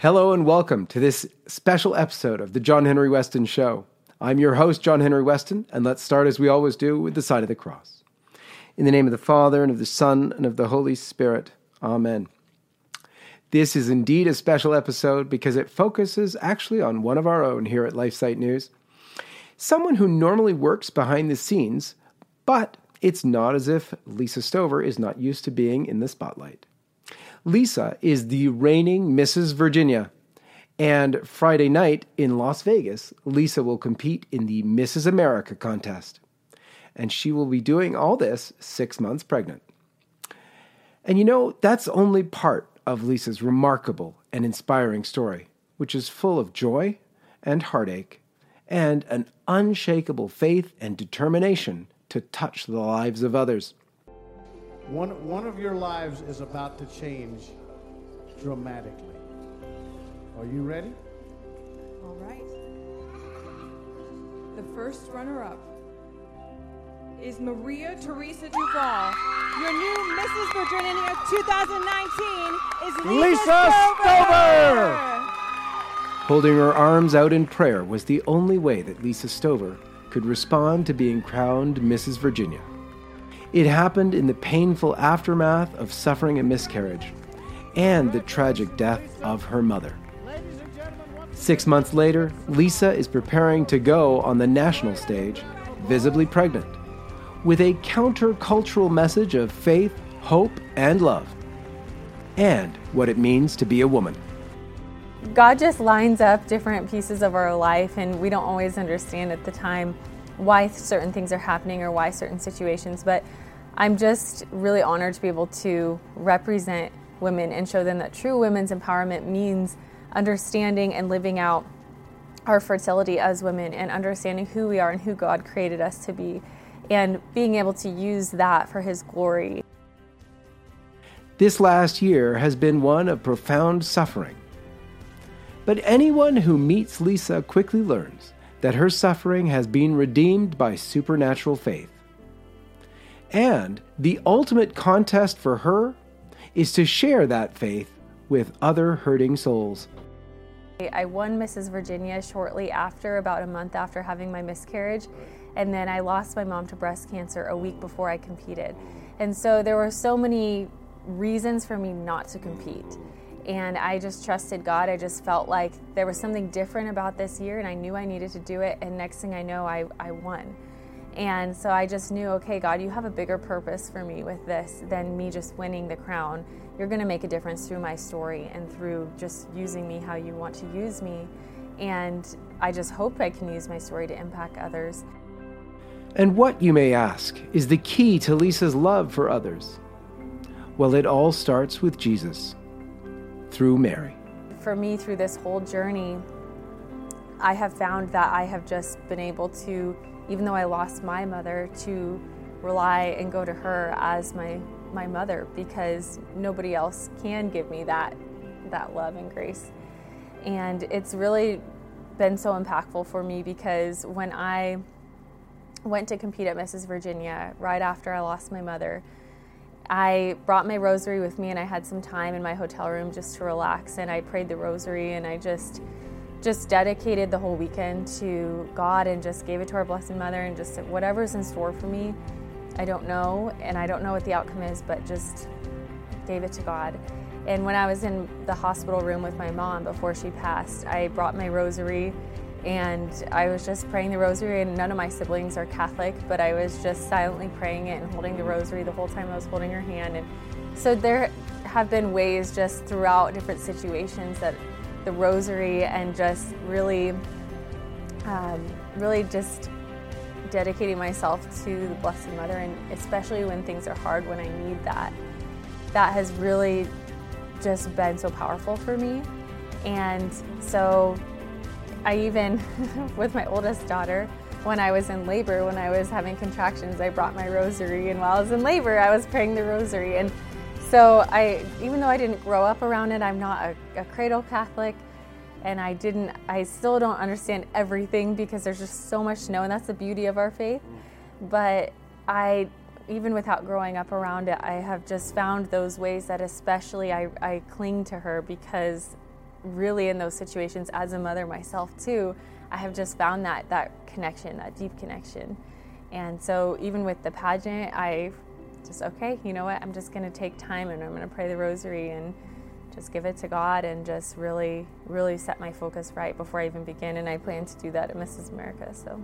Hello and welcome to this special episode of the John Henry Weston Show. I'm your host, John Henry Weston, and let's start as we always do with the sign of the cross. In the name of the Father, and of the Son, and of the Holy Spirit. Amen. This is indeed a special episode because it focuses actually on one of our own here at LifeSite News. Someone who normally works behind the scenes, but it's not as if Lisa Stover is not used to being in the spotlight. Lisa is the reigning Mrs. Virginia. And Friday night in Las Vegas, Lisa will compete in the Mrs. America contest. And she will be doing all this six months pregnant. And you know, that's only part of Lisa's remarkable and inspiring story, which is full of joy and heartache and an unshakable faith and determination to touch the lives of others. One, one of your lives is about to change dramatically. Are you ready? All right. The first runner up is Maria Teresa Duval. Your new Mrs. Virginia 2019 is Lisa, Lisa Stover. Holding her arms out in prayer was the only way that Lisa Stover could respond to being crowned Mrs. Virginia. It happened in the painful aftermath of suffering a miscarriage and the tragic death of her mother. Six months later, Lisa is preparing to go on the national stage, visibly pregnant, with a countercultural message of faith, hope, and love, and what it means to be a woman. God just lines up different pieces of our life, and we don't always understand at the time why certain things are happening or why certain situations. But I'm just really honored to be able to represent women and show them that true women's empowerment means understanding and living out our fertility as women and understanding who we are and who God created us to be and being able to use that for His glory. This last year has been one of profound suffering. But anyone who meets Lisa quickly learns that her suffering has been redeemed by supernatural faith. And the ultimate contest for her is to share that faith with other hurting souls. I won Mrs. Virginia shortly after, about a month after having my miscarriage, and then I lost my mom to breast cancer a week before I competed. And so there were so many reasons for me not to compete. And I just trusted God. I just felt like there was something different about this year, and I knew I needed to do it. And next thing I know, I, I won. And so I just knew, okay, God, you have a bigger purpose for me with this than me just winning the crown. You're going to make a difference through my story and through just using me how you want to use me. And I just hope I can use my story to impact others. And what, you may ask, is the key to Lisa's love for others? Well, it all starts with Jesus through Mary. For me, through this whole journey, I have found that I have just been able to, even though I lost my mother, to rely and go to her as my, my mother because nobody else can give me that, that love and grace. And it's really been so impactful for me because when I went to compete at Mrs. Virginia right after I lost my mother, I brought my rosary with me and I had some time in my hotel room just to relax and I prayed the rosary and I just just dedicated the whole weekend to God and just gave it to our Blessed Mother and just said, whatever's in store for me, I don't know and I don't know what the outcome is, but just gave it to God. And when I was in the hospital room with my mom before she passed, I brought my rosary and I was just praying the rosary, and none of my siblings are Catholic, but I was just silently praying it and holding the rosary the whole time I was holding her hand. And so there have been ways just throughout different situations that the rosary and just really, um, really just dedicating myself to the Blessed Mother, and especially when things are hard, when I need that, that has really just been so powerful for me. And so I even, with my oldest daughter, when I was in labor, when I was having contractions, I brought my rosary, and while I was in labor, I was praying the rosary. And so I, even though I didn't grow up around it, I'm not a, a cradle Catholic, and I didn't, I still don't understand everything because there's just so much to know, and that's the beauty of our faith. But I, even without growing up around it, I have just found those ways that especially I, I cling to her because really in those situations as a mother myself too, I have just found that that connection, that deep connection. And so even with the pageant, I just okay, you know what? I'm just going to take time and I'm going to pray the rosary and just give it to God and just really, really set my focus right before I even begin. And I plan to do that at Mrs. America. So.